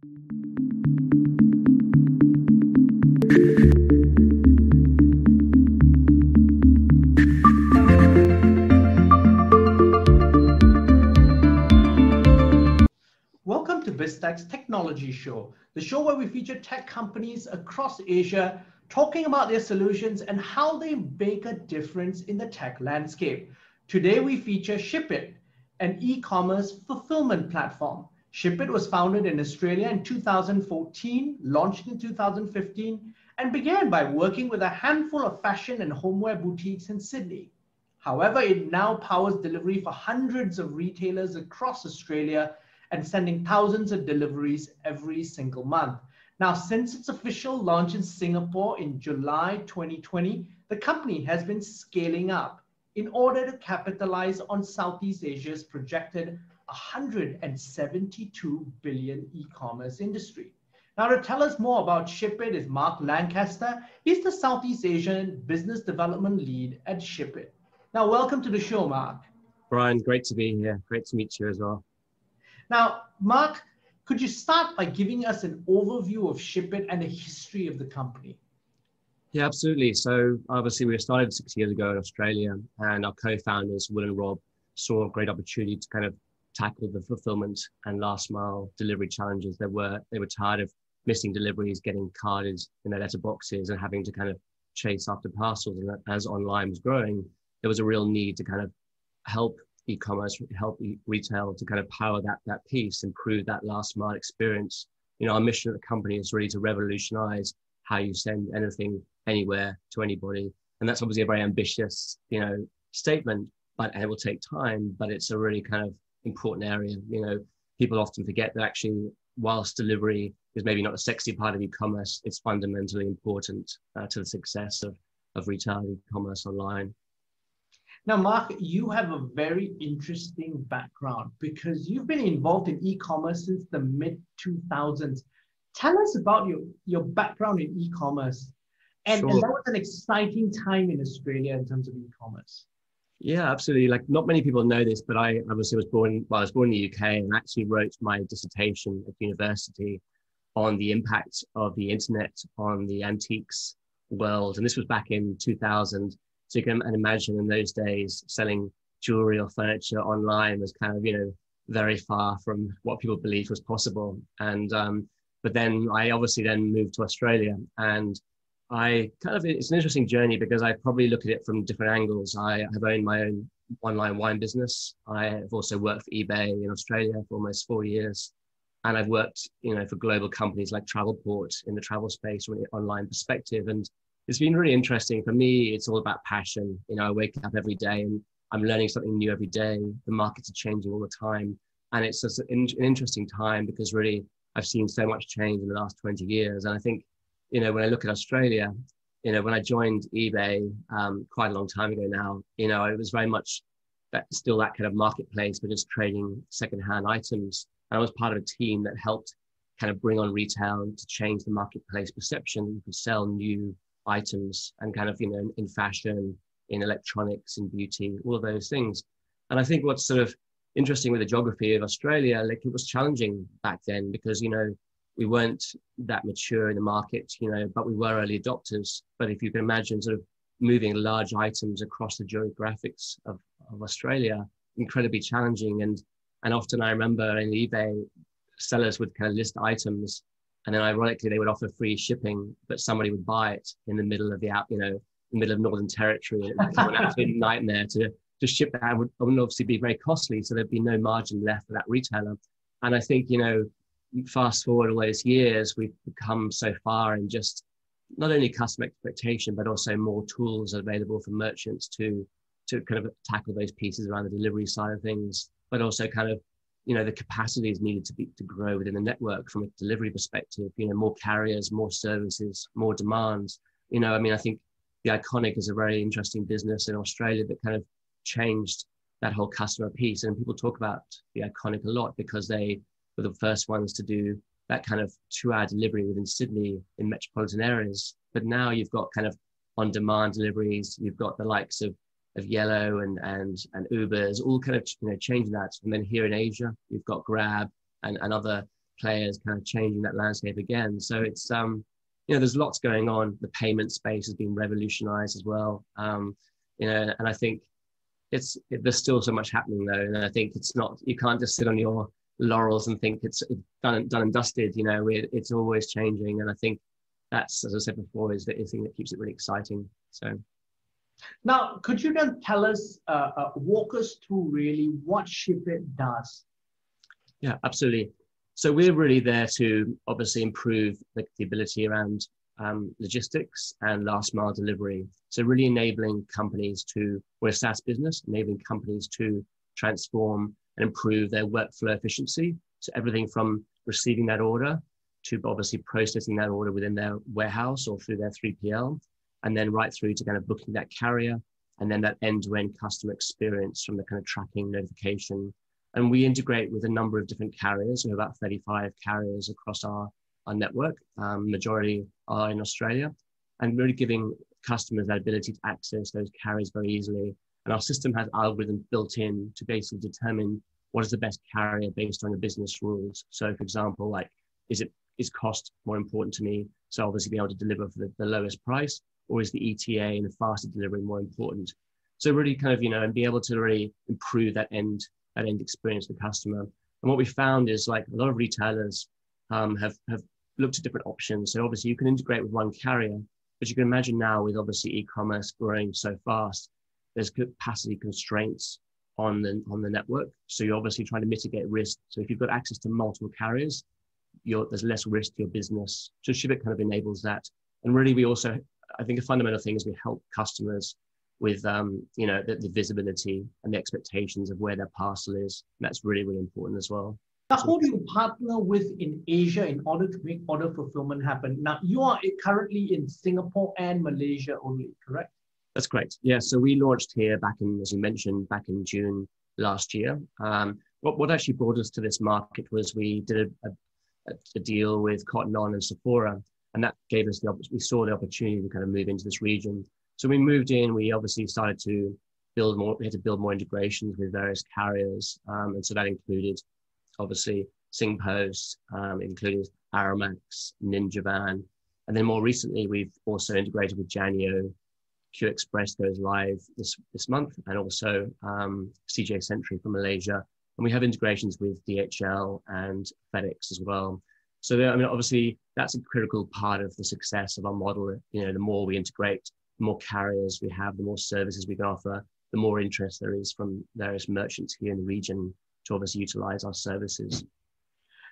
Welcome to BizTech's Technology Show, the show where we feature tech companies across Asia talking about their solutions and how they make a difference in the tech landscape. Today we feature Shippit, an e-commerce fulfillment platform. Shippit was founded in Australia in 2014, launched in 2015, and began by working with a handful of fashion and homeware boutiques in Sydney. However, it now powers delivery for hundreds of retailers across Australia and sending thousands of deliveries every single month. Now, since its official launch in Singapore in July 2020, the company has been scaling up in order to capitalize on Southeast Asia's projected 172 billion e-commerce industry. Now, to tell us more about Shippit is Mark Lancaster. He's the Southeast Asian Business Development Lead at Shippit. Now, welcome to the show, Mark. Brian, great to be here. Great to meet you as well. Now, Mark, could you start by giving us an overview of Shippit and the history of the company? Yeah, absolutely. So obviously we started six years ago in Australia and our co-founders, Will and Rob, saw a great opportunity to kind of tackle the fulfillment and last mile delivery challenges. They were, they were tired of missing deliveries, getting carded in their letterboxes and having to kind of chase after parcels. And as online was growing, there was a real need to kind of help e-commerce, help retail to kind of power that that piece, improve that last mile experience. You know, our mission at the company is really to revolutionize how you send anything anywhere to anybody, and that's obviously a very ambitious, you know, statement. But it will take time. But it's a really kind of important area. You know, people often forget that actually, whilst delivery is maybe not a sexy part of e-commerce, it's fundamentally important uh, to the success of of retail e-commerce online. Now, Mark, you have a very interesting background because you've been involved in e-commerce since the mid 2000s. Tell us about your, your background in e-commerce. And, sure. and that was an exciting time in Australia in terms of e-commerce. Yeah, absolutely. Like not many people know this, but I obviously was born, well, I was born in the UK and actually wrote my dissertation at university on the impact of the internet on the antiques world. And this was back in 2000 so you can imagine in those days selling jewelry or furniture online was kind of, you know, very far from what people believed was possible. And, um, but then I obviously then moved to Australia and I kind of, it's an interesting journey because I probably look at it from different angles. I have owned my own online wine business. I have also worked for eBay in Australia for almost four years. And I've worked, you know, for global companies like Travelport in the travel space from an online perspective. And it's been really interesting for me. It's all about passion. You know, I wake up every day and I'm learning something new every day. The markets are changing all the time, and it's just an, an interesting time because really I've seen so much change in the last 20 years. And I think, you know, when I look at Australia, you know, when I joined eBay um, quite a long time ago now, you know, it was very much that still that kind of marketplace, but just trading secondhand items. And I was part of a team that helped kind of bring on retail to change the marketplace perception. You could sell new items and kind of, you know, in fashion, in electronics, in beauty, all of those things. And I think what's sort of interesting with the geography of Australia, like it was challenging back then because, you know, we weren't that mature in the market, you know, but we were early adopters. But if you can imagine sort of moving large items across the geographics of, of Australia, incredibly challenging. And and often I remember in eBay, sellers would kind of list items and then ironically they would offer free shipping, but somebody would buy it in the middle of the out, you know, the middle of Northern Territory. It become an absolute nightmare to to ship that. It would, it would obviously be very costly, so there'd be no margin left for that retailer. And I think you know, fast forward all those years, we've come so far in just not only customer expectation, but also more tools available for merchants to to kind of tackle those pieces around the delivery side of things, but also kind of you know the capacity is needed to be to grow within the network from a delivery perspective you know more carriers more services more demands. You know i mean i think the iconic is a very interesting business in australia that kind of changed that whole customer piece and people talk about the iconic a lot because they were the first ones to do that kind of two hour delivery within sydney in metropolitan areas but now you've got kind of on demand deliveries you've got the likes of of Yellow and and and Ubers, all kind of you know changing that. And then here in Asia, you've got Grab and, and other players kind of changing that landscape again. So it's um, you know, there's lots going on. The payment space has been revolutionized as well. Um, you know, and I think it's it, there's still so much happening though, and I think it's not you can't just sit on your laurels and think it's done done and dusted. You know, it, it's always changing, and I think that's as I said before is the thing that keeps it really exciting. So. Now, could you then tell us, uh, uh, walk us through really what Shippit does? Yeah, absolutely. So we're really there to obviously improve the, the ability around um, logistics and last mile delivery. So really enabling companies to, we're a SaaS business, enabling companies to transform and improve their workflow efficiency. So everything from receiving that order to obviously processing that order within their warehouse or through their 3PL, and then right through to kind of booking that carrier, and then that end-to-end customer experience from the kind of tracking notification and we integrate with a number of different carriers. We have about 35 carriers across our, our network. Um, majority are in Australia, and really giving customers that ability to access those carriers very easily. And our system has algorithms built in to basically determine what is the best carrier based on the business rules. So, for example, like is it is cost more important to me? So obviously being able to deliver for the, the lowest price, or is the ETA and the faster delivery more important? So really kind of, you know, and be able to really improve that end that end experience for the customer. And what we found is like a lot of retailers um, have, have looked at different options. So obviously you can integrate with one carrier, but you can imagine now with obviously e-commerce growing so fast, there's capacity constraints on the on the network. So you're obviously trying to mitigate risk. So if you've got access to multiple carriers, there's less risk to your business. So Shippit kind of enables that. And really, we also, I think, a fundamental thing is we help customers with um, you know the, the, visibility and the expectations of where their parcel is. And that's really really important as well. Now, who do you partner with in Asia in order to make order fulfillment happen? Now, you are currently in Singapore and Malaysia only, correct? That's correct. Yeah. So we launched here back in, as you mentioned, back in June last year. Um, what, what actually brought us to this market was we did a, a, a deal with Cotton On and Sephora, and that gave us the we saw the opportunity to kind of move into this region. So we moved in, we obviously started to build more, we had to build more integrations with various carriers. Um, and so that included obviously SingPost, um, including Aramex, Ninjavan. And then more recently, we've also integrated with Janio. Q Express goes live this, this month, and also um, CJ Century from Malaysia. And we have integrations with DHL and FedEx as well. So, I mean, obviously, that's a critical part of the success of our model. You know, the more we integrate, the more carriers we have, the more services we can offer, the more interest there is from various merchants here in the region to obviously utilize our services.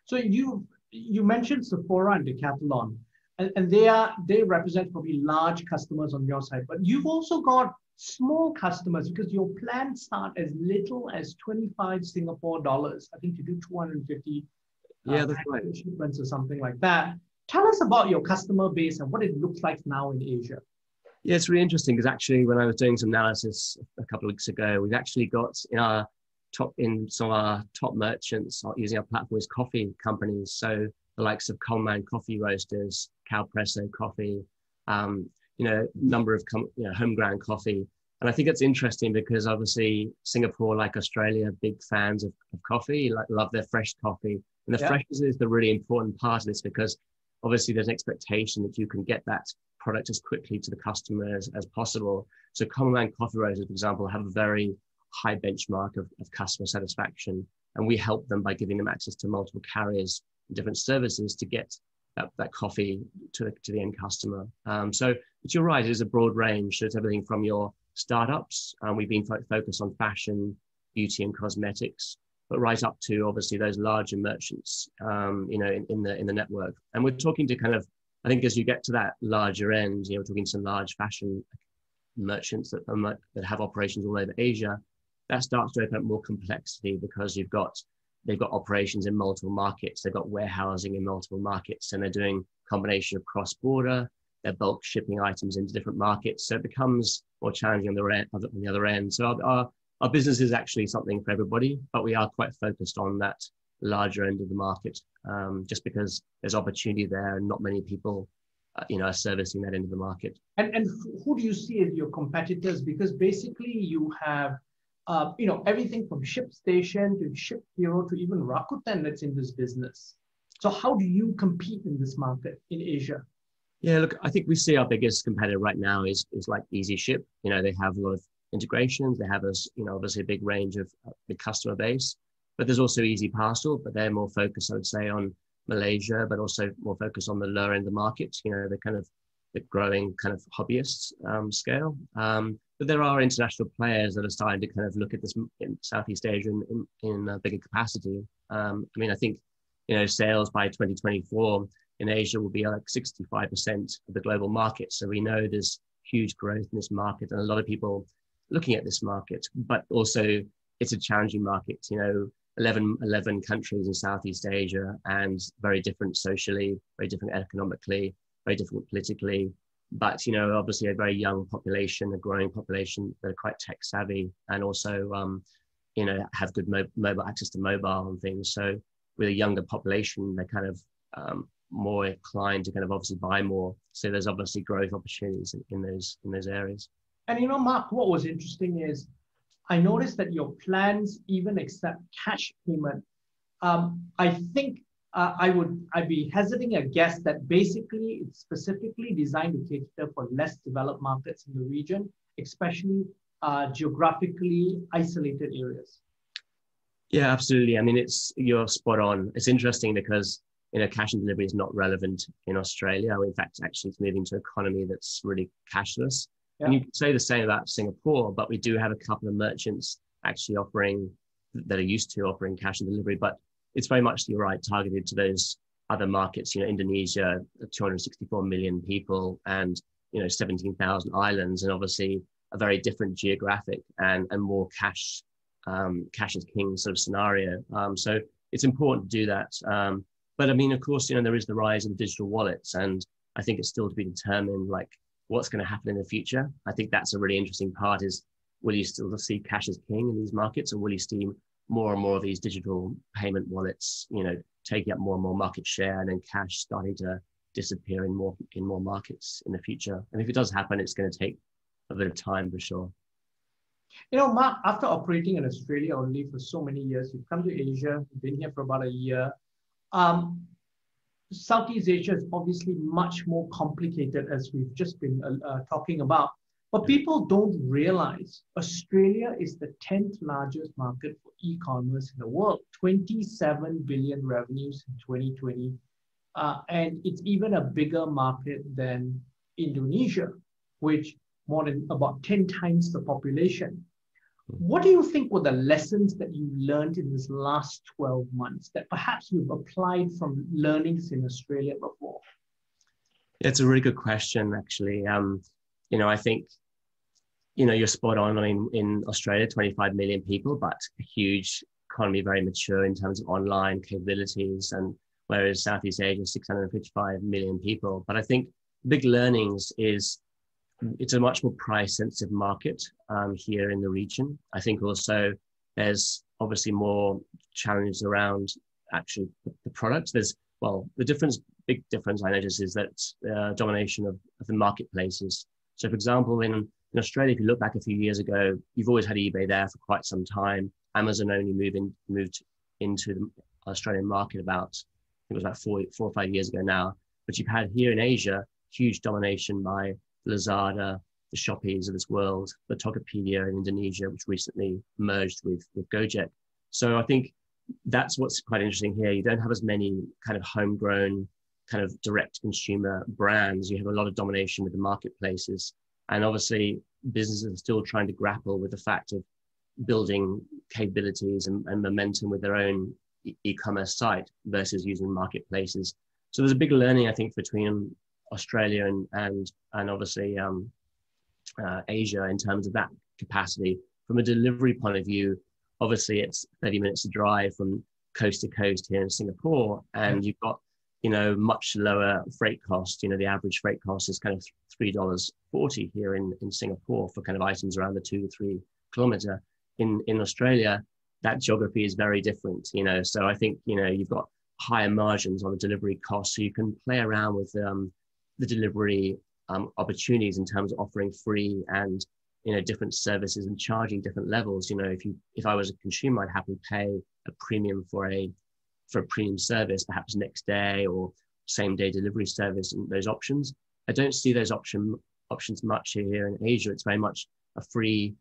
So you you mentioned Sephora and Decathlon, and, and they are they represent probably large customers on your side, but you've also got small customers because your plans start as little as 25 Singapore dollars. I think you do 250 uh, yeah, uh, that's right. shipments or something like that. Tell us about your customer base and what it looks like now in Asia. Yeah, it's really interesting because actually, when I was doing some analysis a couple of weeks ago, we've actually got in our top in some of our top merchants using our platform is coffee companies. So the likes of Common Man Coffee Roasters, Calpresso Coffee, um, you know, number of com- you know, home ground coffee. And I think it's interesting because obviously Singapore, like Australia, big fans of, of coffee, like love their fresh coffee. And the yeah. freshness is the really important part of this because obviously there's an expectation that you can get that product as quickly to the customer as, as possible. So Common Man Coffee Roasters, for example, have a very high benchmark of, of customer satisfaction. And we help them by giving them access to multiple carriers different services to get that, that coffee to, to the end customer. Um, so, but you're right, it is a broad range. So it's everything from your startups. Um, we've been fo- focused on fashion, beauty, and cosmetics, but right up to obviously those larger merchants, um, you know, in, in, the in the network. And we're talking to kind of I think as you get to that larger end, you know, we're talking to some large fashion merchants that, that have operations all over Asia, that starts to open up more complexity because you've got they've got operations in multiple markets, they've got warehousing in multiple markets, and they're doing combination of cross border. They're bulk shipping items into different markets, so it becomes more challenging on the, re- on the other end. So our, our, our business is actually something for everybody, but we are quite focused on that larger end of the market, um, just because there's opportunity there and not many people, uh, you know, are servicing that end of the market. And and who do you see as your competitors? Because basically you have, uh, you know, everything from ShipStation to Ship Hero to even Rakuten that's in this business. So how do you compete in this market in Asia? Yeah, look, I think we see our biggest competitor right now is is like EasyShip. You know, they have a lot of integrations. They have a you know obviously a big range of the customer base, but there's also Easy Parcel, but they're more focused, I would say, on Malaysia, but also more focused on the lower end of the market. You know, the kind of growing kind of hobbyists um, scale. Um, but there are international players that are starting to kind of look at this in Southeast Asia in, in, in a bigger capacity. Um, I mean, I think you know sales by 2024 in Asia will be like 65% of the global market. So we know there's huge growth in this market and a lot of people looking at this market, but also it's a challenging market. You know, 11, 11 countries in Southeast Asia and very different socially, very different economically, very difficult politically. But, you know, obviously a very young population, a growing population that are quite tech savvy and also, um, you know, have good mo- mobile access to mobile and things. So with a younger population, they're kind of um, more inclined to kind of obviously buy more. So there's obviously growth opportunities in, in those in those areas. And you know, Mark, what was interesting is I noticed that your plans even accept cash payment. Um, I think uh, I would I'd be hesitating a guess that basically it's specifically designed to cater for less developed markets in the region, especially uh, geographically isolated areas. Yeah, absolutely. I mean, it's you're spot on. It's interesting because you know cash and delivery is not relevant in Australia. In fact, actually, it's moving to an economy that's really cashless. Yeah. And you say the same about Singapore, but we do have a couple of merchants actually offering that are used to offering cash and delivery, but it's very much you're right targeted to those other markets. You know, Indonesia, 264 million people, and you know 17,000 islands, and obviously a very different geographic and and more cash um, cash is king sort of scenario. Um, so it's important to do that. Um, but I mean, of course, you know there is the rise of digital wallets, and I think it's still to be determined like what's going to happen in the future. I think that's a really interesting part is will you still see cash as king in these markets or will you see more and more of these digital payment wallets, you know, taking up more and more market share and then cash starting to disappear in more in more markets in the future. And if it does happen, it's going to take a bit of time for sure. You know, Mark, after operating in Australia only for so many years, you've come to Asia, been here for about a year. Um, Southeast Asia is obviously much more complicated, as we've just been uh, uh, talking about. But people don't realize Australia is the 10th largest market for e commerce in the world, 27 billion revenues in 2020. Uh, and it's even a bigger market than Indonesia, which more than about 10 times the population. What do you think were the lessons that you learned in this last 12 months that perhaps you've applied from learnings in Australia before? It's a really good question, actually. Um, you know, I think, you know, you're spot on. I mean, in Australia, 25 million people, but a huge economy, very mature in terms of online capabilities. And whereas Southeast Asia, 655 million people. But I think big learnings is it's a much more price sensitive market um, here in the region. I think also there's obviously more challenges around actually the product. There's well, the difference, big difference I notice is that uh, domination of, of the marketplaces. So, for example, in, in Australia, if you look back a few years ago, you've always had eBay there for quite some time. Amazon only moved in, moved into the Australian market about it was about four four or five years ago now. But you've had here in Asia huge domination by Lazada, the Shopees of this world, the Tokopedia in Indonesia, which recently merged with, with Gojek. So I think that's what's quite interesting here. You don't have as many kind of homegrown, kind of direct consumer brands. You have a lot of domination with the marketplaces. And obviously, businesses are still trying to grapple with the fact of building capabilities and, and momentum with their own e commerce site versus using marketplaces. So there's a big learning, I think, between Australia and and and obviously um, uh, Asia in terms of that capacity. From a delivery point of view, obviously it's 30 minutes to drive from coast to coast here in Singapore, and you've got you know much lower freight cost. You know the average freight cost is kind of three dollars forty here in in Singapore for kind of items around the two to three kilometer. In in Australia, that geography is very different. You know, so I think you know you've got higher margins on the delivery cost, so you can play around with um, the delivery um, opportunities in terms of offering free and you know different services and charging different levels you know if you if i was a consumer i'd happily pay a premium for a for a premium service, perhaps next day or same day delivery service and those options. I don't see those option options much here in Asia. It's very much a free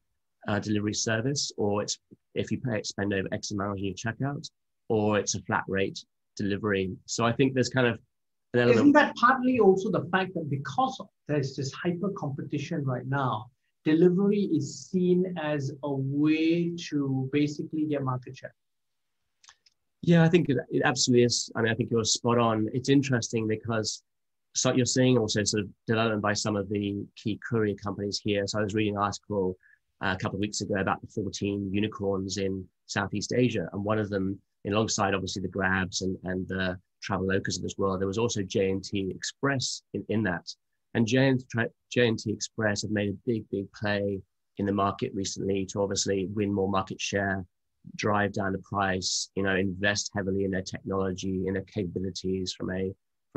uh, delivery service, or it's if you pay spend over X amount on your checkout, or it's a flat rate delivery. So I think there's kind of an element. isn't that partly also the fact that because there's this hyper competition right now, delivery is seen as a way to basically get market share? Yeah, I think it, it absolutely is. I mean, I think you're spot on. It's interesting because so you're seeing also sort of development by some of the key courier companies here. So I was reading an article uh, a couple of weeks ago about the 14 unicorns in Southeast Asia, and one of them, alongside obviously the Grabs and and the Travelokas of this world, there was also J&T Express in, in that. And J&T Express have made a big, big play in the market recently to obviously win more market share, drive down the price, you know, invest heavily in their technology, in their capabilities from a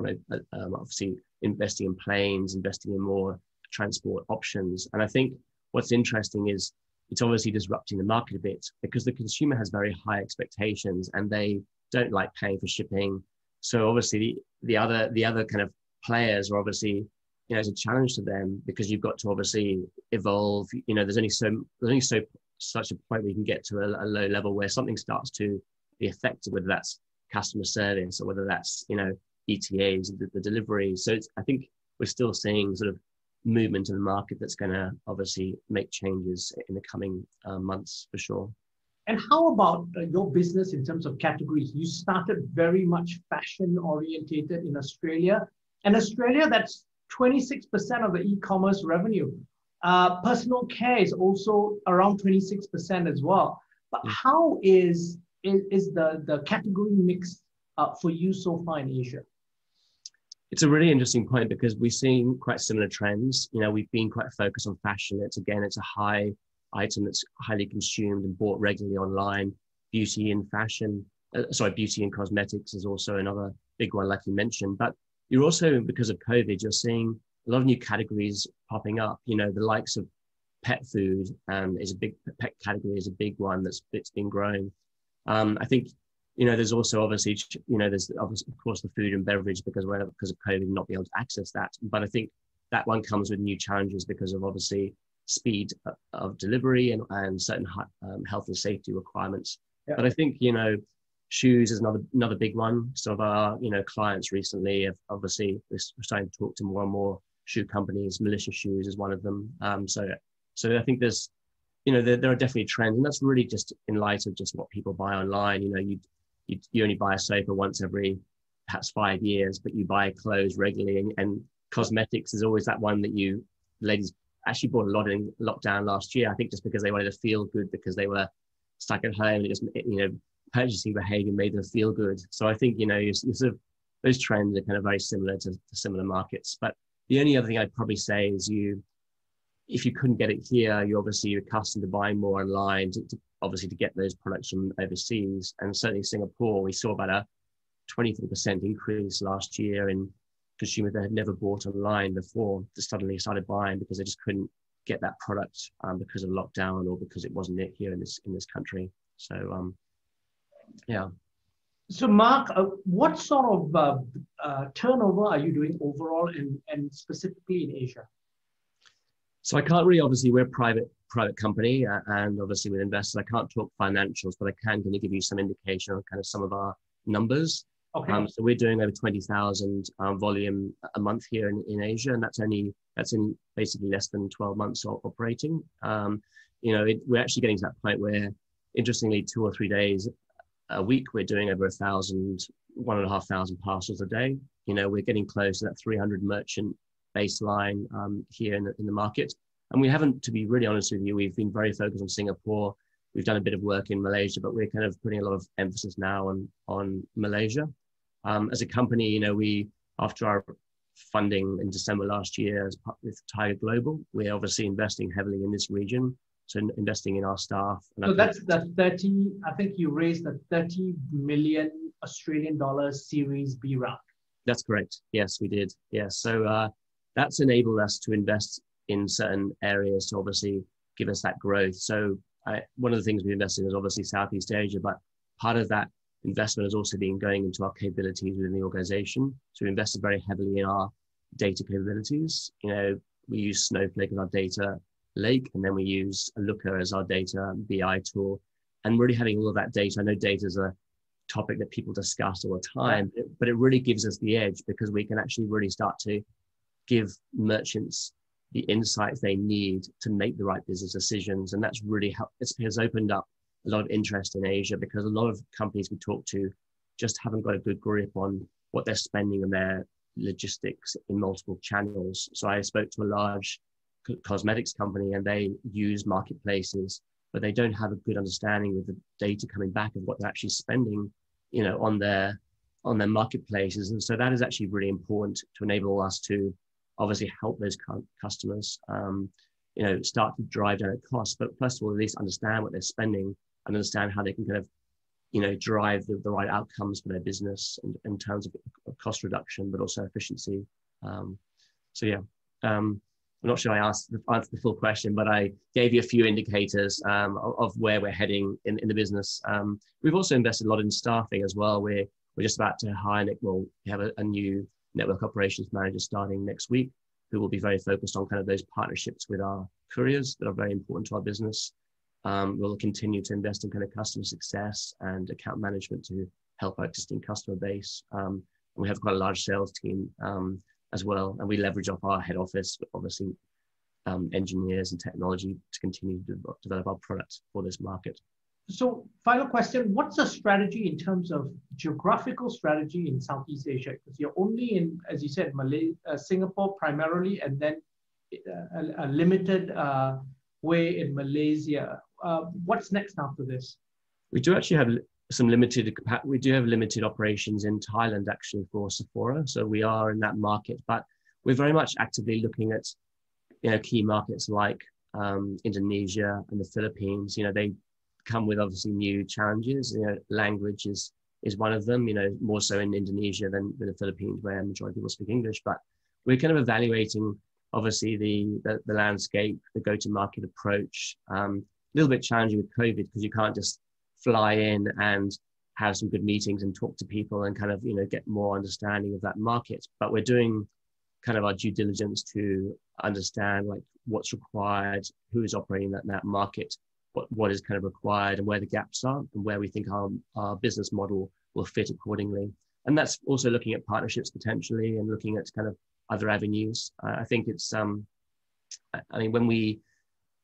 a, um, obviously investing in planes, investing in more transport options. And I think what's interesting is it's obviously disrupting the market a bit because the consumer has very high expectations and they don't like paying for shipping. So obviously the, the other the other kind of players are obviously you know it's a challenge to them because you've got to obviously evolve. You know, there's only so there's only so such a point where you can get to a, a low level where something starts to be effective, whether that's customer service or whether that's you know ETAs, the, the delivery. So I think we're still seeing sort of movement in the market that's going to obviously make changes in the coming uh, months for sure. And how about uh, your business in terms of categories? You started very much fashion orientated in Australia, and Australia that's 26% of the e-commerce revenue. Uh, personal care is also around 26% as well. But mm. how is, is, is the, the category mix uh, for you so far in Asia? It's a really interesting point because we're seeing quite similar trends. You know, we've been quite focused on fashion. It's again, it's a high item that's highly consumed and bought regularly online. Beauty and fashion, uh, sorry, beauty and cosmetics is also another big one, like you mentioned. But you're also, because of COVID, you're seeing a lot of new categories popping up. You know, the likes of pet food um, is a big pet category is a big one that's that's been growing. Um, I think you know, there's also obviously, you know, there's obviously, of course, the food and beverage because we're because of COVID, not being able to access that. But I think that one comes with new challenges because of obviously speed of delivery and, and certain um, health and safety requirements. Yeah. But I think, you know, shoes is another another big one. Some of our, you know, clients recently have obviously we're starting to talk to more and more shoe companies. Militia Shoes is one of them. Um, so, so I think there's, you know, there, there are definitely trends, and that's really just in light of just what people buy online. You know, you you, you only buy a sofa once every perhaps five years, but you buy clothes regularly. And, and cosmetics is always that one that you ladies actually bought a lot in lockdown last year. I think just because they wanted to feel good because they were stuck at home. It just you know purchasing behavior made them feel good. So I think you know you sort of those trends are kind of very similar to, to similar markets. But the only other thing I'd probably say is you if you couldn't get it here, you're obviously accustomed to buying more online to, to, obviously to get those products from overseas. And certainly Singapore, we saw about a 24% increase last year in consumers that had never bought online before that suddenly started buying because they just couldn't get that product um, because of lockdown or because it wasn't it here in this in this country. So um, yeah. So Mark, uh, what sort of uh, uh, turnover are you doing overall and, and specifically in Asia? So I can't really, obviously, we're a private private company, uh, and obviously with investors, I can't talk financials, but I can kind of give you some indication on kind of some of our numbers. Okay. Um, so we're doing over twenty thousand um, volume a month here in, in Asia, and that's only that's in basically less than twelve months of operating. Um, you know, it, we're actually getting to that point where, interestingly, two or three days a week, we're doing over a thousand, one and a half thousand parcels a day. You know, we're getting close to that 300 merchant baseline um, here in the, in the market. And we haven't, to be really honest with you, we've been very focused on Singapore. We've done a bit of work in Malaysia, but we're kind of putting a lot of emphasis now on, on Malaysia. Um, as a company, you know, we, after our funding in December last year as part with Tiger Global, we're obviously investing heavily in this region. So investing in our staff. so that's the 30, I think you raised the 30 million Australian dollars Series B round. That's correct. Yes, we did. Yes. So uh, that's enabled us to invest in certain areas to obviously give us that growth. So I, one of the things we invested in is obviously Southeast Asia, but part of that investment has also been going into our capabilities within the organization. So we invested very heavily in our data capabilities. You know, we use Snowflake as our data lake, and then we use Looker as our data BI tool. And really having all of that data, I know data is a topic that people discuss all the time, but it really gives us the edge because we can actually really start to give merchants the insights they need to make the right business decisions. And that's really helped, it has opened up a lot of interest in Asia because a lot of companies we talk to just haven't got a good grip on what they're spending on their logistics in multiple channels. So I spoke to a large cosmetics company and they use marketplaces, but they don't have a good understanding with the data coming back of what they're actually spending, you know, on their on their marketplaces. And so that is actually really important to enable us to obviously help those customers, um, you know, start to drive down the costs, but first of all, at least understand what they're spending and understand how they can kind of you know drive the, the right outcomes for their business in, in terms of cost reduction but also efficiency. Um, so yeah um, i'm not sure i asked the, answered the full question but i gave you a few indicators um, of, of, where we're heading in, in the business. Um, we've also invested a lot in staffing as well. We're, we're just about to hire well we have a, a new network operations manager starting next week who will be very focused on kind of those partnerships with our couriers that are very important to our business um, we'll continue to invest in kind of customer success and account management to help our existing customer base. Um, and we have quite a large sales team um, as well, and we leverage off our head office, obviously, um, engineers and technology to continue to develop our product for this market. So, final question: What's the strategy in terms of geographical strategy in Southeast Asia? Because you're only in, as you said, Malay, uh, Singapore primarily, and then uh, a, a limited uh, way in Malaysia uh, what's next after this? We do actually have some limited we do have limited operations in Thailand actually for Sephora. So we are in that market, but we're very much actively looking at you know key markets like um, Indonesia and the Philippines. You know they come with obviously new challenges. You know language is is one of them. You know more so in Indonesia than, than the Philippines where majority of people speak English. But we're kind of evaluating obviously the the, the landscape, the go to market approach. Um, a little bit challenging with COVID because you can't just fly in and have some good meetings and talk to people and kind of you know get more understanding of that market. But we're doing kind of our due diligence to understand like what's required, who is operating that, that market, what, what is kind of required and where the gaps are and where we think our, our business model will fit accordingly. And that's also looking at partnerships potentially and looking at kind of other avenues. I think it's, um, I mean, when we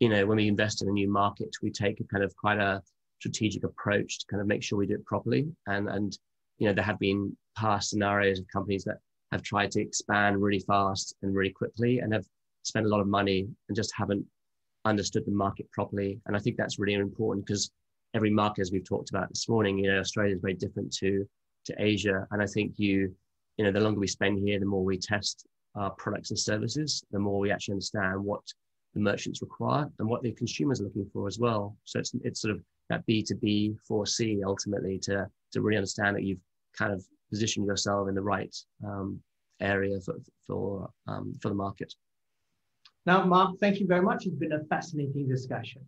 you know, when we invest in a new market, we take a kind of quite a strategic approach to kind of make sure we do it properly. And and you know, there have been past scenarios of companies that have tried to expand really fast and really quickly and have spent a lot of money and just haven't understood the market properly. And I think that's really important because every market, as we've talked about this morning, you know, Australia is very different to to Asia. And I think you, you know, the longer we spend here, the more we test our products and services, the more we actually understand what the merchants require and what the consumers are looking for as well. So it's, it's sort of that B2B 4C ultimately to, to really understand that you've kind of positioned yourself in the right um, area for, for, um, for the market. Now, Mark, thank you very much. It's been a fascinating discussion.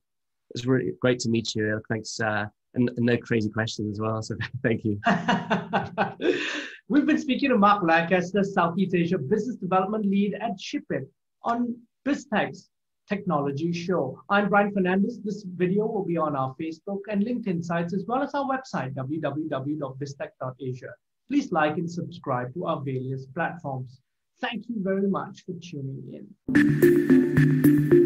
It's really great to meet you. Thanks. Uh, and, and no crazy questions as well. So thank you. We've been speaking to Mark Lancaster, Southeast Asia Business Development Lead at Shippit on BizTech's Technology Show. I'm Brian Fernandez. This video will be on our Facebook and LinkedIn sites as well as our website, www.biztech.asia. Please like and subscribe to our various platforms. Thank you very much for tuning in.